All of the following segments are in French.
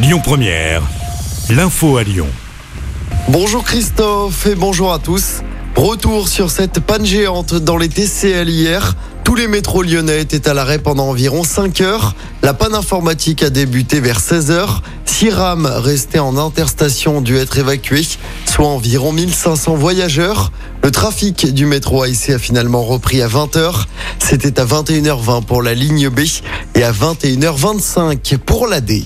Lyon Première, l'info à Lyon. Bonjour Christophe et bonjour à tous. Retour sur cette panne géante dans les TCL hier. Tous les métros lyonnais étaient à l'arrêt pendant environ 5 heures. La panne informatique a débuté vers 16 heures. Six rames restées en interstation ont dû être évacuées, soit environ 1500 voyageurs. Le trafic du métro AIC a finalement repris à 20h. C'était à 21h20 pour la ligne B et à 21h25 pour la D.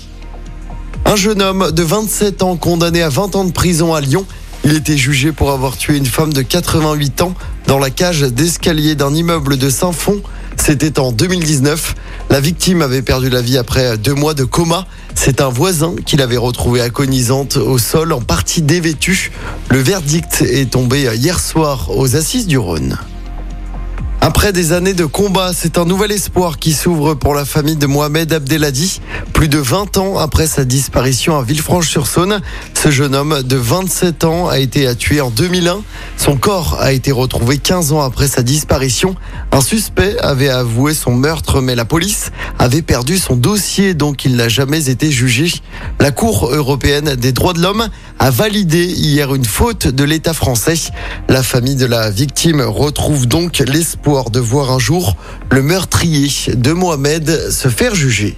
Un jeune homme de 27 ans condamné à 20 ans de prison à Lyon. Il était jugé pour avoir tué une femme de 88 ans dans la cage d'escalier d'un immeuble de Saint-Fond. C'était en 2019. La victime avait perdu la vie après deux mois de coma. C'est un voisin qui l'avait retrouvée agonisante au sol, en partie dévêtue. Le verdict est tombé hier soir aux assises du Rhône. Après des années de combat, c'est un nouvel espoir qui s'ouvre pour la famille de Mohamed Abdelhadi. Plus de 20 ans après sa disparition à Villefranche-sur-Saône, ce jeune homme de 27 ans a été tué en 2001. Son corps a été retrouvé 15 ans après sa disparition. Un suspect avait avoué son meurtre, mais la police avait perdu son dossier, donc il n'a jamais été jugé. La Cour européenne des droits de l'homme a validé hier une faute de l'État français. La famille de la victime retrouve donc l'espoir de voir un jour le meurtrier de Mohamed se faire juger.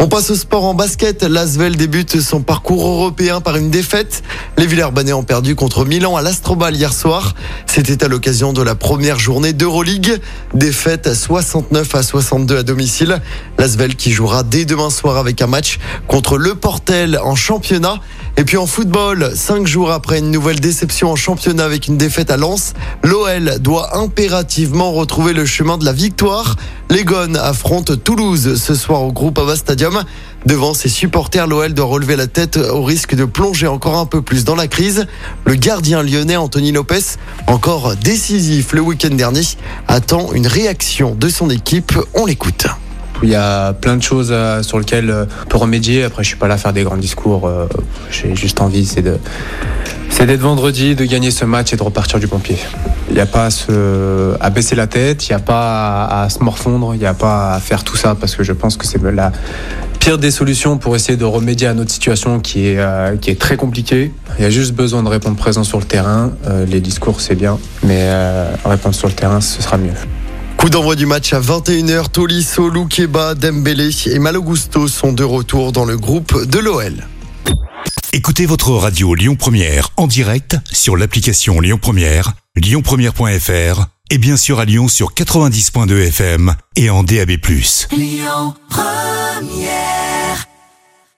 On passe au sport en basket. L'Asvel débute son parcours européen par une défaite. Les Villeurbanais ont perdu contre Milan à l'Astrobal hier soir. C'était à l'occasion de la première journée d'Euroleague. Défaite 69 à 62 à domicile. L'Asvel qui jouera dès demain soir avec un match contre Le Portel en championnat. Et puis en football, cinq jours après une nouvelle déception en championnat avec une défaite à Lens, l'OL doit impérativement retrouver le chemin de la victoire. Les Gones affrontent Toulouse ce soir au groupe Ava Stadium. Devant ses supporters, l'OL doit relever la tête au risque de plonger encore un peu plus dans la crise. Le gardien lyonnais Anthony Lopez, encore décisif le week-end dernier, attend une réaction de son équipe. On l'écoute. Il y a plein de choses euh, sur lesquelles euh, on peut remédier. Après, je suis pas là à faire des grands discours. euh, J'ai juste envie, c'est de, c'est d'être vendredi, de gagner ce match et de repartir du pompier. Il n'y a pas à, se, à baisser la tête, il n'y a pas à, se morfondre, il n'y a pas à faire tout ça parce que je pense que c'est la pire des solutions pour essayer de remédier à notre situation qui est, qui est très compliquée. Il y a juste besoin de répondre présent sur le terrain. Les discours, c'est bien, mais euh, répondre sur le terrain, ce sera mieux. Coup d'envoi du match à 21h. Tolisso, Loukeba, Dembélé et Malogusto sont de retour dans le groupe de l'OL. Écoutez votre radio Lyon Première en direct sur l'application Lyon Première, lyonpremière.fr et bien sûr à Lyon sur 90.2 FM et en DAB+.